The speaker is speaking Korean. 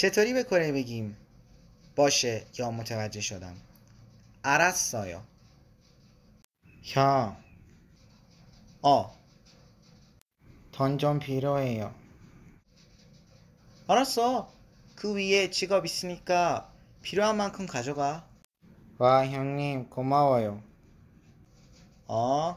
چطوری به کره بگیم باشه یا متوجه شدم 알았어요 형 어. 돈 좀 필요해요. 알았어. 그 위에 지갑 있으니까 필요한 만큼 가져가. 와, 형님, 고마워요. 어?